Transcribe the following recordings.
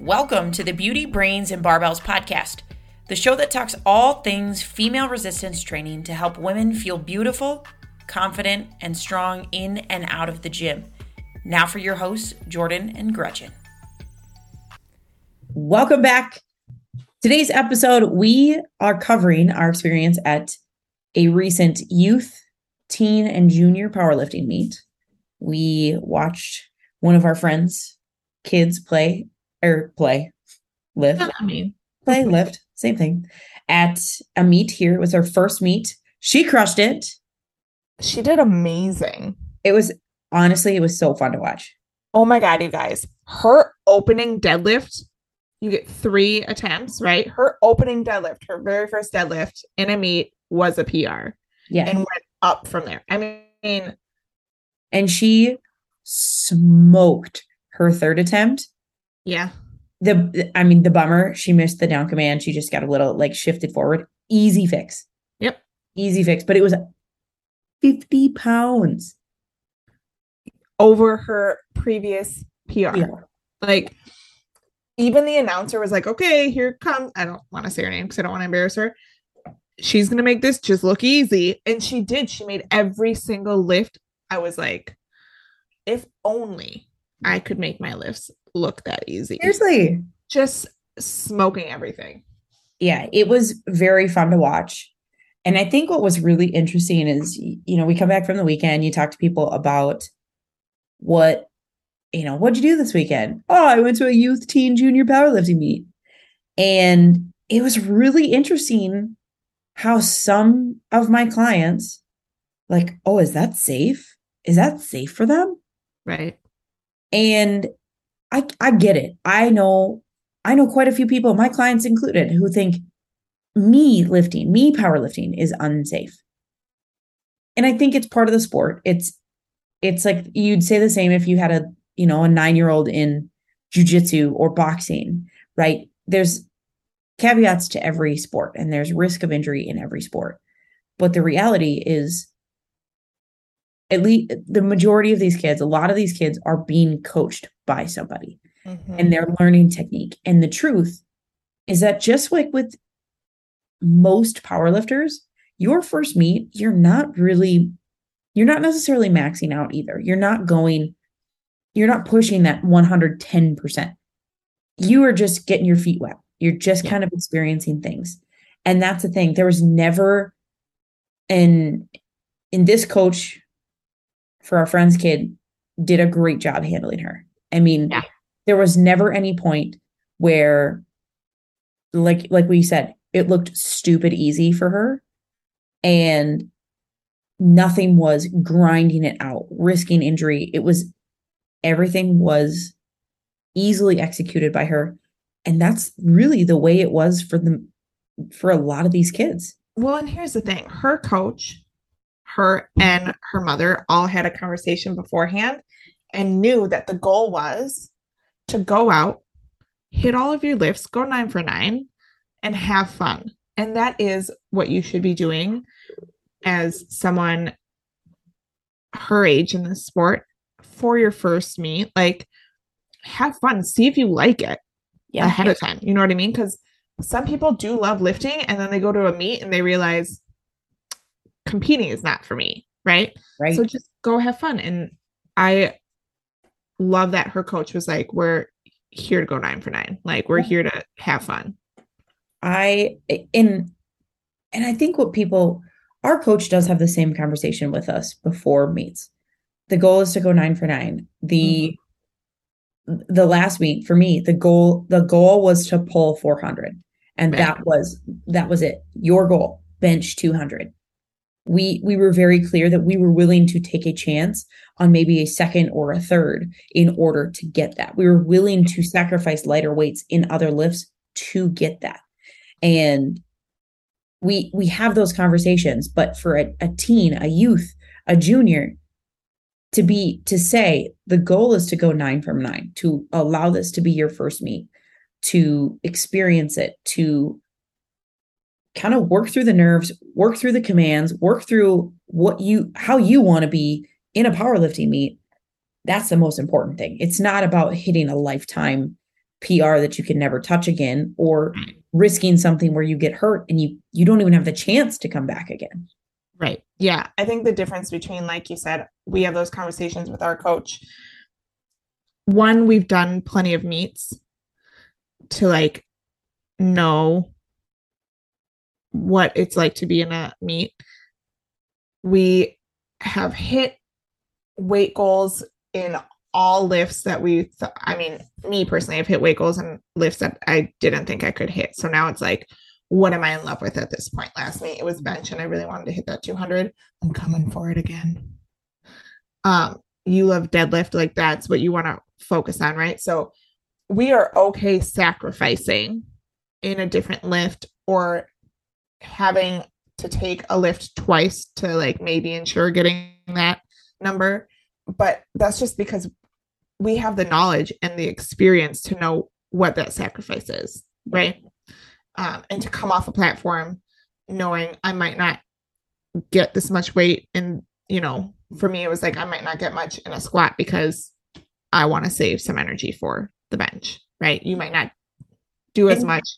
Welcome to the Beauty, Brains, and Barbells podcast, the show that talks all things female resistance training to help women feel beautiful, confident, and strong in and out of the gym. Now for your hosts, Jordan and Gretchen. Welcome back. Today's episode, we are covering our experience at a recent youth, teen, and junior powerlifting meet. We watched one of our friends' kids play or play, lift. I mean, play, lift, same thing. At a meet here. It was her first meet. She crushed it. she did amazing. It was honestly, it was so fun to watch. Oh my god, you guys. Her opening deadlift, you get three attempts, right? Her opening deadlift, her very first deadlift in a meet was a PR Yeah. and went up from there. I mean, and she smoked her third attempt. Yeah. The I mean, the bummer, she missed the down command. She just got a little like shifted forward. Easy fix. Yep. Easy fix. But it was 50 pounds. Over her previous PR. Yeah. Like even the announcer was like, okay, here comes. I don't want to say her name because I don't want to embarrass her. She's gonna make this just look easy. And she did. She made every single lift. I was like, if only I could make my lifts look that easy. Seriously. Just smoking everything. yeah, it was very fun to watch. And I think what was really interesting is, you know, we come back from the weekend, you talk to people about what, you know, what'd you do this weekend? Oh, I went to a youth, teen, junior powerlifting meet. And it was really interesting how some of my clients, like, oh, is that safe? Is that safe for them? Right. And I I get it. I know I know quite a few people, my clients included, who think me lifting, me powerlifting is unsafe. And I think it's part of the sport. It's it's like you'd say the same if you had a, you know, a 9-year-old in jujitsu or boxing, right? There's caveats to every sport and there's risk of injury in every sport. But the reality is at least the majority of these kids, a lot of these kids are being coached by somebody Mm-hmm. and they're learning technique. And the truth is that just like with most powerlifters, your first meet, you're not really, you're not necessarily maxing out either. You're not going, you're not pushing that 110%. You are just getting your feet wet. You're just Yeah. kind of experiencing things. And that's the thing. There was never an in this coach for our friend's kid did a great job handling her. I mean, Yeah. there was never any point where like like we said, it looked stupid easy for her and nothing was grinding it out, risking injury. It was everything was easily executed by her. And that's really the way it was for them for a lot of these kids. Well, and here's the thing her coach, her and her mother all had a conversation beforehand and knew that the goal was to go out, hit all of your lifts, go nine for nine, and have fun. And that is what you should be doing as someone her age in this sport for your first meet. Like, have fun, see if you like it ahead of time. You know what I mean? Because some people do love lifting and then they go to a meet and they realize competing is not for me. Right. Right. So just go have fun. And I love that her coach was like, we're here to go nine for nine. Like, we're here to have fun. I in and I think what people our coach does have the same conversation with us before meets. The goal is to go 9 for 9. The mm-hmm. the last meet for me, the goal the goal was to pull 400 and Right. that was that was it. Your goal, bench 200. We we were very clear that we were willing to take a chance on maybe a second or a third in order to get that. We were willing to sacrifice lighter weights in other lifts to get that and we we have those conversations but for a, a teen a youth a junior to be to say the goal is to go nine from nine to allow this to be your first meet to experience it to kind of work through the nerves work through the commands work through what you how you want to be in a powerlifting meet that's the most important thing it's not about hitting a lifetime PR that you can never touch again or risking something where you get hurt and you you don't even have the chance to come back again. Right. Yeah. I think the difference between, like you said, we have those conversations with our coach. One, we've done plenty of meets to like know what it's like to be in a meet. We have hit weight goals in all lifts that we th- I mean, me personally, I've hit weight goals and lifts that I didn't think I could hit. So now it's like, what am I in love with at this point? Last meet it was bench and I really wanted to hit that 200. I'm coming for it again. Um, you love deadlift, like that's what you want to focus on, right? So we are okay sacrificing in a different lift or having to take a lift twice to like maybe ensure getting that number. But that's just because we have the knowledge and the experience to know what that sacrifice is, right? Um, and to come off a platform knowing I might not get this much weight. And, you know, for me, it was like I might not get much in a squat because I want to save some energy for the bench, right? You might not do as much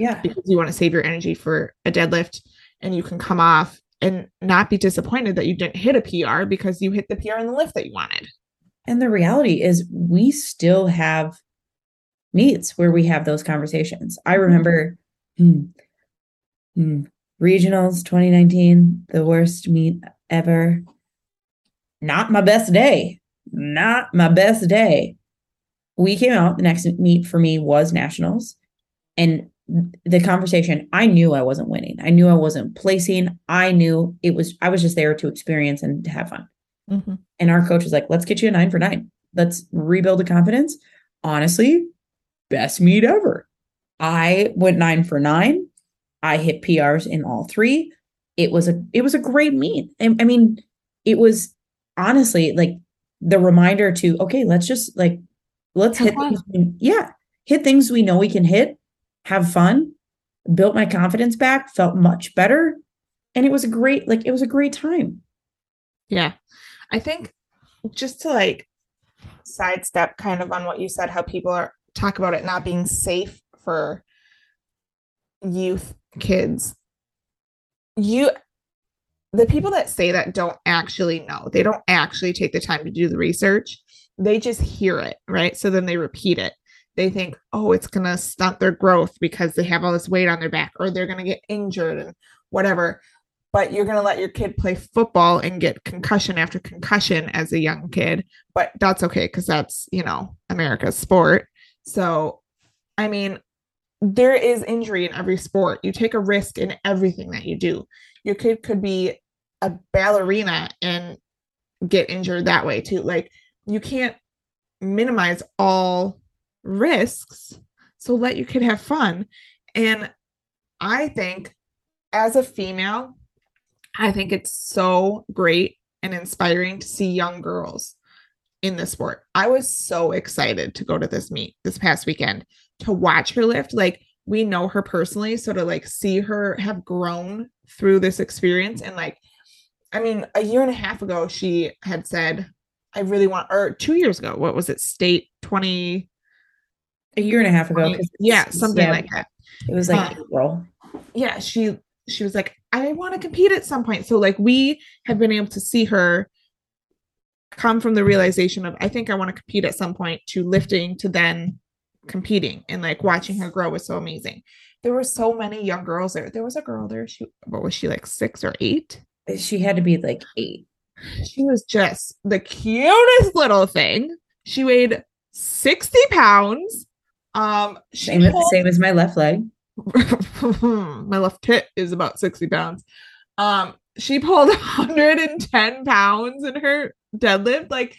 Yeah. because you want to save your energy for a deadlift and you can come off and not be disappointed that you didn't hit a PR because you hit the PR in the lift that you wanted. And the reality is, we still have meets where we have those conversations. I remember hmm, hmm, regionals 2019, the worst meet ever. Not my best day. Not my best day. We came out, the next meet for me was nationals. And the conversation, I knew I wasn't winning. I knew I wasn't placing. I knew it was, I was just there to experience and to have fun. Mm-hmm. And our coach was like, let's get you a nine for nine. Let's rebuild the confidence. Honestly, best meet ever. I went nine for nine. I hit PRs in all three. It was a it was a great meet. I, I mean, it was honestly like the reminder to okay, let's just like let's Have hit things yeah, hit things we know we can hit, have fun, built my confidence back, felt much better. And it was a great, like it was a great time. Yeah. I think just to like sidestep kind of on what you said, how people are talk about it not being safe for youth kids. You the people that say that don't actually know. They don't actually take the time to do the research. They just hear it, right? So then they repeat it. They think, oh, it's gonna stunt their growth because they have all this weight on their back, or they're gonna get injured and whatever. But you're going to let your kid play football and get concussion after concussion as a young kid. But that's okay because that's you know america's sport. So i mean there is injury in every sport. You take a risk in everything that you do. Your kid could be a ballerina and get injured that way too. Like you can't minimize all risks so let your kid have fun and i think as a female I think it's so great and inspiring to see young girls in the sport. I was so excited to go to this meet this past weekend to watch her lift. Like we know her personally, so to like see her have grown through this experience and like I mean, a year and a half ago she had said I really want or 2 years ago, what was it? State 20 A year and a half ago. Yeah, something yeah, like that. It was like Uh, April. yeah she she was like i want to compete at some point so like we have been able to see her come from the realization of i think i want to compete at some point to lifting to then competing and like watching her grow was so amazing there were so many young girls there there was a girl there she what was she like six or eight She had to be like eight. she was just the cutest little thing she weighed 60 pounds um Same, as- pulled- same as my left leg. my left hip is about 60 pounds. Um, she pulled 110 pounds in her deadlift. Like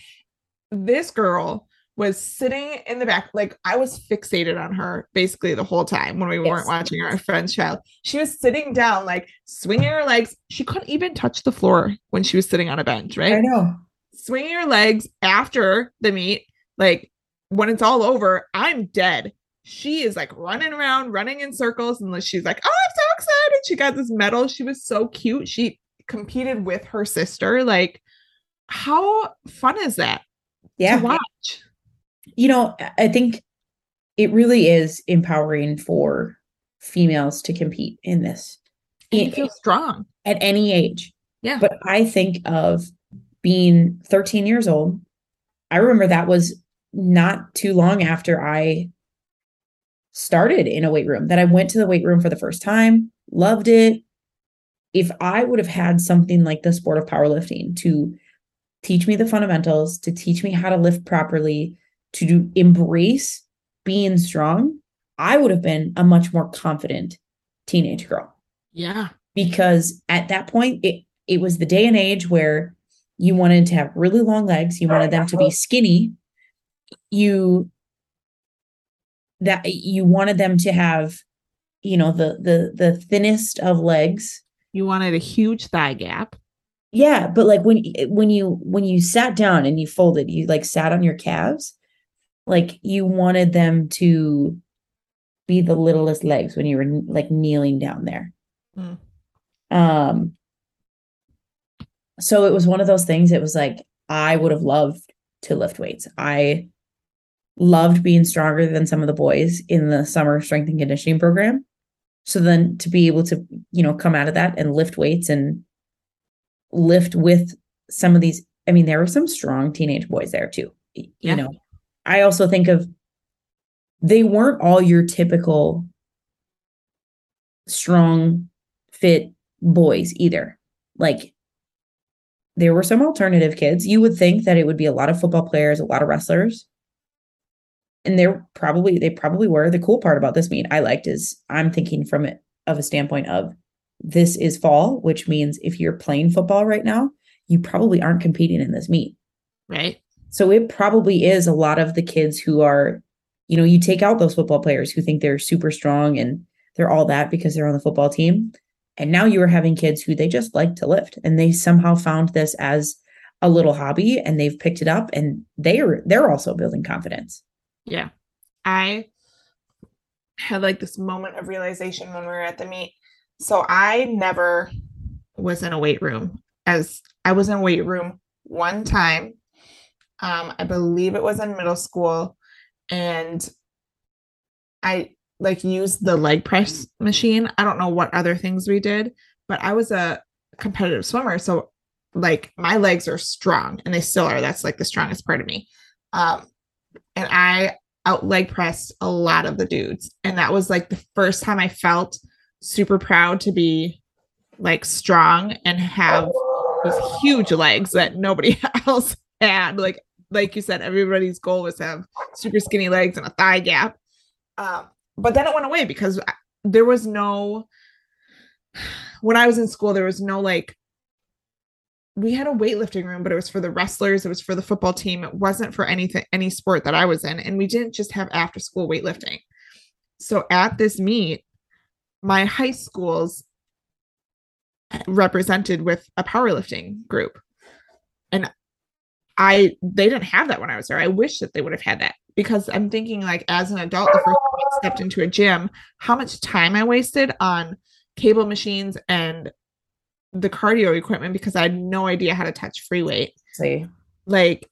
this girl was sitting in the back, like I was fixated on her basically the whole time when we weren't watching our friend's child. She was sitting down, like swinging her legs. She couldn't even touch the floor when she was sitting on a bench, right? I know. swinging your legs after the meet, like when it's all over, I'm dead. She is like running around, running in circles, and she's like, "Oh, I'm so excited!" She got this medal. She was so cute. She competed with her sister. Like, how fun is that Yeah. to watch? you know, I- think it really is empowering for females to compete in this and you feel strong at any age. Yeah. But I think of being 13 years old. I remember that was not too long after I started in a weight room that I went to the weight room for the first time, loved it. If I would have had something like the sport of powerlifting to teach me the fundamentals, to teach me how to lift properly, to do, embrace being strong, I would have been a much more confident teenage girl. Yeah. Because at that point, it it was the day and age where you wanted to have really long legs, you wanted them to be skinny, you that you wanted them to have, you know, the the the thinnest of legs. You wanted a huge thigh gap. Yeah, but like when when you when you sat down and you folded, you like sat on your calves, like you wanted them to be the littlest legs when you were like kneeling down there. Mm. Um so it was one of those things it was like I would have loved to lift weights. I loved being stronger than some of the boys in the summer strength and conditioning program. So then to be able to, you know, come out of that and lift weights and lift with some of these, I mean, there were some strong teenage boys there too. You yeah. know, I also think of they weren't all your typical strong, fit boys either. Like there were some alternative kids. You would think that it would be a lot of football players, a lot of wrestlers. And they're probably they probably were. The cool part about this meet I liked is I'm thinking from it of a standpoint of this is fall, which means if you're playing football right now, you probably aren't competing in this meet. Right. So it probably is a lot of the kids who are, you know, you take out those football players who think they're super strong and they're all that because they're on the football team. And now you are having kids who they just like to lift and they somehow found this as a little hobby and they've picked it up and they're they're also building confidence. Yeah. I had like this moment of realization when we were at the meet. So I never was in a weight room as I was in a weight room one time. Um, I believe it was in middle school and I like used the leg press machine. I don't know what other things we did, but I was a competitive swimmer. So like my legs are strong and they still are. That's like the strongest part of me. Um, and I out leg pressed a lot of the dudes. And that was like the first time I felt super proud to be like strong and have these huge legs that nobody else had. Like, like you said, everybody's goal was to have super skinny legs and a thigh gap. Um, but then it went away because there was no when I was in school, there was no like we had a weightlifting room, but it was for the wrestlers, it was for the football team. It wasn't for anything, any sport that I was in. And we didn't just have after school weightlifting. So at this meet, my high schools represented with a powerlifting group. And I they didn't have that when I was there. I wish that they would have had that because I'm thinking like as an adult, the first time I stepped into a gym, how much time I wasted on cable machines and the cardio equipment because I had no idea how to touch free weight. See, like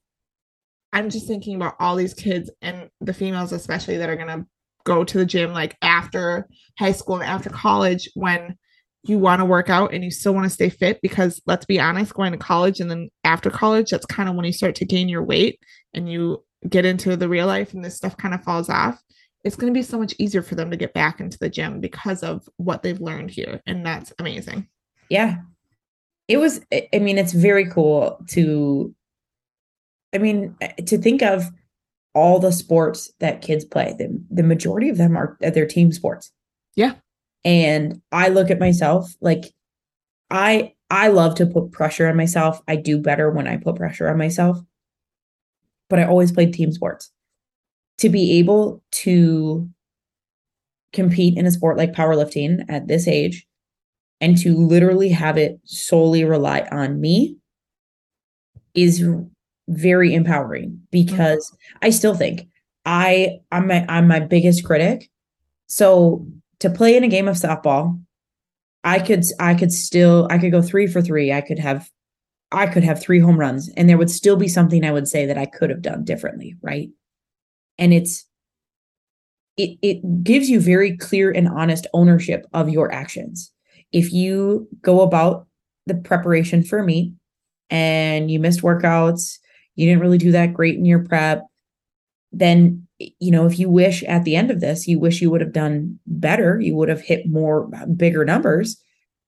I'm just thinking about all these kids and the females especially that are gonna go to the gym like after high school and after college when you want to work out and you still want to stay fit because let's be honest going to college and then after college that's kind of when you start to gain your weight and you get into the real life and this stuff kind of falls off. It's going to be so much easier for them to get back into the gym because of what they've learned here and that's amazing yeah. It was i mean it's very cool to i mean to think of all the sports that kids play. The, the majority of them are their team sports. Yeah. And i look at myself like i i love to put pressure on myself. I do better when i put pressure on myself. But i always played team sports. To be able to compete in a sport like powerlifting at this age and to literally have it solely rely on me is very empowering because mm-hmm. I still think I I'm my I'm my biggest critic. So to play in a game of softball, I could I could still I could go 3 for 3. I could have I could have 3 home runs and there would still be something I would say that I could have done differently, right? And it's it, it gives you very clear and honest ownership of your actions. If you go about the preparation for meet and you missed workouts, you didn't really do that great in your prep, then you know if you wish at the end of this you wish you would have done better you would have hit more bigger numbers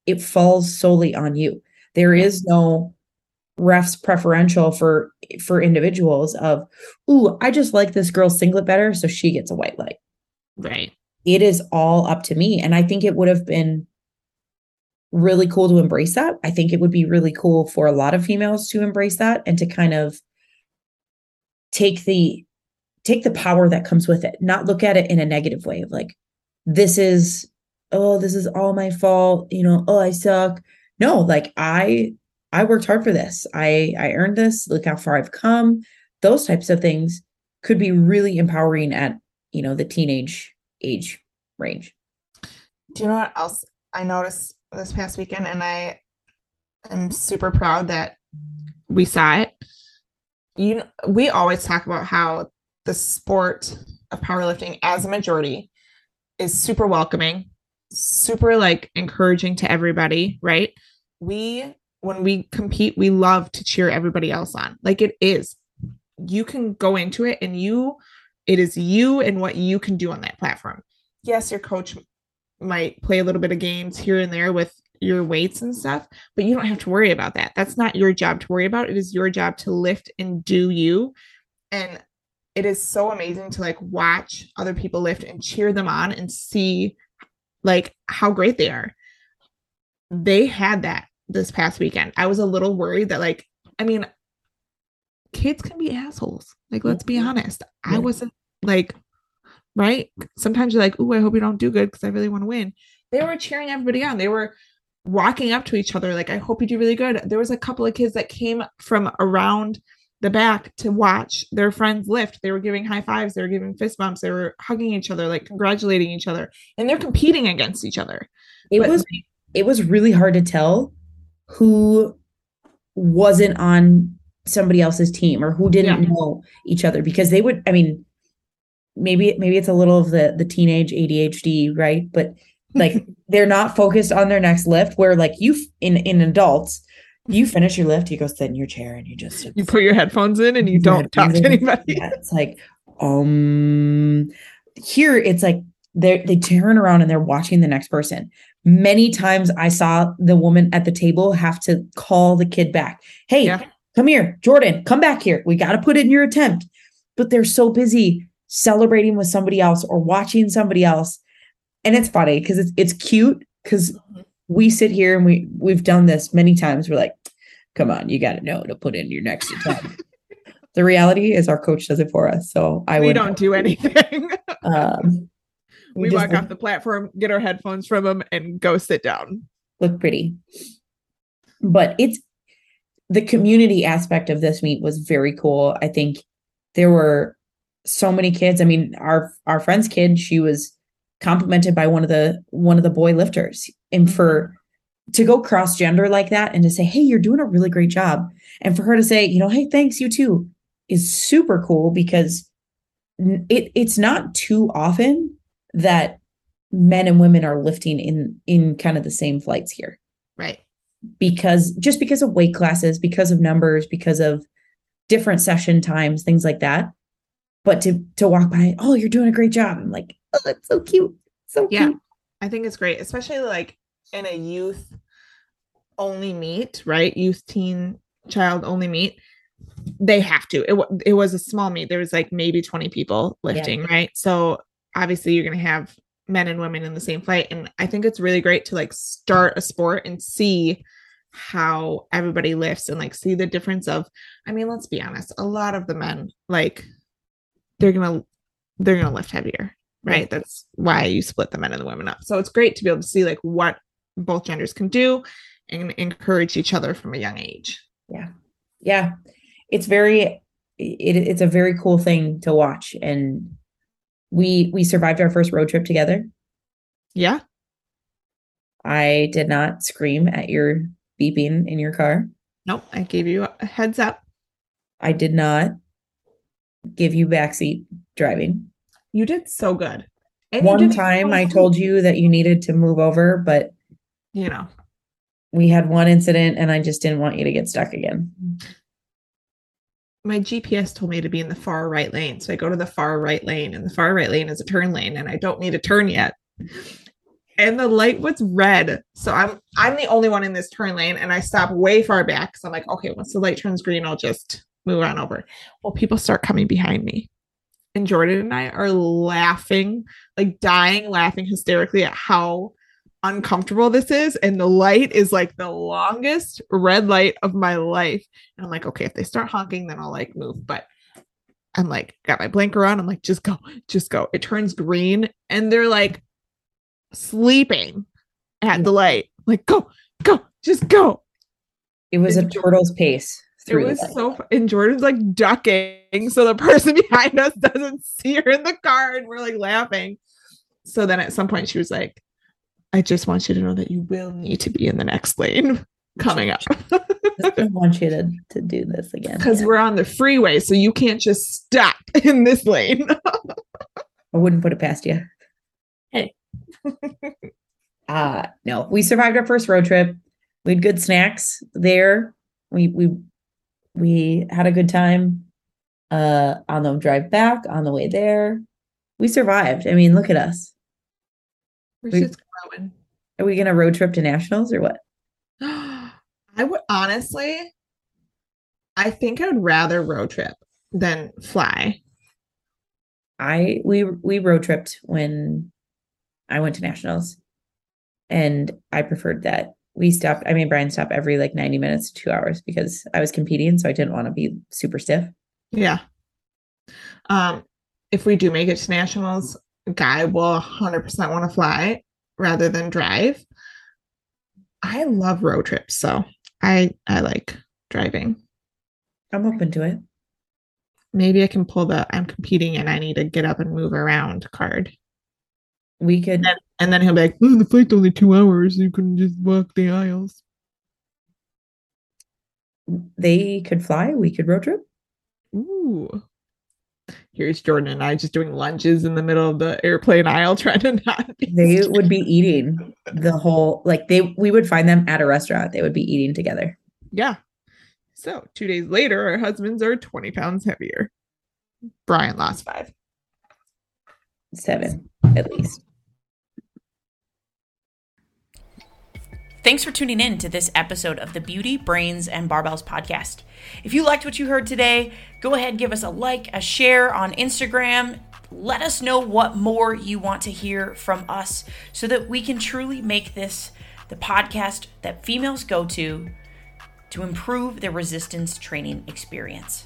it falls solely on you. There is no refs preferential for for individuals of ooh i just like this girl's singlet better so she gets a white light. Right. it is all up to me and i think it would have been really cool to embrace that. I think it would be really cool for a lot of females to embrace that and to kind of take the take the power that comes with it not look at it in a negative way of like this is oh this is all my fault you know oh i suck. No like i i worked hard for this. I i earned this. Look how far i've come. Those types of things could be really empowering at you know the teenage age range. Do you know what else I noticed this past weekend? And I am super proud that we saw it. You we always talk about how the sport of powerlifting as a majority is super welcoming, super like encouraging to everybody, right? We when we compete, we love to cheer everybody else on. Like it is. You can go into it and you it is you and what you can do on that platform. Yes, your coach might play a little bit of games here and there with your weights and stuff, but you don't have to worry about that. That's not your job to worry about. It is your job to lift and do you. And it is so amazing to like watch other people lift and cheer them on and see like how great they are. They had that this past weekend. I was a little worried that like I mean kids can be assholes. Like let's be mm-hmm. honest. I wasn't like right? Sometimes you're like, "Ooh, I hope you don't do good because I really want to win." They were cheering everybody on. They were walking up to each other like, "I hope you do really good." There was a couple of kids that came from around the back to watch their friends lift. They were giving high fives, they were giving fist bumps, they were hugging each other, like congratulating each other, and they're competing against each other. it But- was it was really hard to tell who wasn't on somebody else's team or who didn't Yeah. know each other because they would i mean maybe maybe it's a little of the the teenage adhd right? But like they're not focused on their next lift where like you in in adults you finish your lift you go sit in your chair and you just You put your headphones in and you don't talk to anybody. yeah, it's like um here it's like they they turn around and they're watching the next person. Many times i saw the woman at the table have to call the kid back. Hey Yeah. come here jordan come back here. We got to put in your attempt. But they're so busy celebrating with somebody else or watching somebody else and it's funny because it's it's cute because we sit here and we we've done this many times we're like come on you got to know to put in your next attempt the reality is our coach does it for us so i we would don't do anything. um we just walk look- off the platform, get our headphones from them, and go sit down. look pretty. But it's the community aspect of this meet was very cool. I think there were so many kids. I mean, our our friend's kid, she was complimented by one of the one of the boy lifters. And for mm-hmm. to go cross gender like that and to say, "Hey, you're doing a really great job." And for her to say, you know, "Hey, thanks you too." is super cool because it it's not too often that men and women are lifting in in kind of the same flights here Right. because just because of weight classes, because of numbers, because of different session times, things like that. But to to walk by, oh, you're doing a great job. I'm like, oh, that's so cute. So Yeah. cute. I think it's great, especially like in a youth only meet, right? Youth, teen, child only meet. They have to. It, it was a small meet. There was like maybe 20 people lifting, right? So obviously you're going to have men and women in the same fight. And I think it's really great to like start a sport and see how everybody lifts and like see the difference of, I mean, let's be honest, a lot of the men, like, they're to, they're to lift heavier, right? That's why you split the men and the women up. So it's great to be able to see like what both genders can do and encourage each other from a young age. Yeah. Yeah. It's very it, it's a very cool thing to watch. And we we survived our first road trip together. Yeah. I did not scream at your beeping in your car. Nope. I gave you a heads up. I did not give you backseat driving. You did so good. And One time I told you that you needed to move over, but you know, we had one incident and I just didn't want you to get stuck again. my GPS told me to be in the far right lane. So I go to the far right lane, and the far right lane is a turn lane, and I don't need a turn yet. And the light was red. So I'm I'm the only one in this turn lane, and I stop way far back. So I'm like, okay, once the light turns green, I'll just move on over. Well, people start coming behind me. And Jordan and I are laughing, like dying, laughing hysterically at how uncomfortable this is. And the light is like the longest red light of my life. And I'm like, okay, if they start honking, then I'll like move. But I'm like, got my blinker on. I'm like, just go, just go. It turns green and they're like sleeping at mm. the light. Like, go, go, just go. It was a turtle's pace. It was so and Jordan's like ducking so the person behind us doesn't see her in the car and we're like laughing. So then at some point she was like, I just want you to know that you will need to be in the next lane coming up. I want you to, to do this again. Because Yeah. we're on the freeway, so you can't just stop in this lane. I wouldn't put it past you. Hey. uh no, we survived our first road trip. We had good snacks there. We we we had a good time uh on the drive back, on the way there. We survived. I mean, look at us. We're We- just growing. Are we gonna road trip to nationals or what? I would honestly, I think I would rather road trip than fly. I we we road tripped when I went to nationals, and I preferred that. We stopped. I mean, Brian stopped every like ninety minutes, to two hours, because I was competing, so I didn't want to be super stiff. Yeah. Um, if we do make it to nationals, Guy will 100% want to fly rather than drive. I love road trips, so I I like driving. I'm open to it. Maybe I can pull the I'm competing and I need to get up and move around card. We could. And, and then he'll be like, oh, the flight's only two hours. You can just walk the aisles. They could fly. We could road trip. Ooh. Here's Jordan and I just doing lunges in the middle of the airplane aisle, trying to not be They would be eating the whole. Like they, we would find them at a restaurant. They would be eating together. Yeah. So two days later, our husbands are 20 pounds heavier. Brian lost five. Seven at least. Thanks for tuning in to this episode of the Beauty, Brains, and Barbells podcast. If you liked what you heard today, go ahead, give us a like, a share on Instagram. Let us know what more you want to hear from us so that we can truly make this the podcast that females go to to improve their resistance training experience.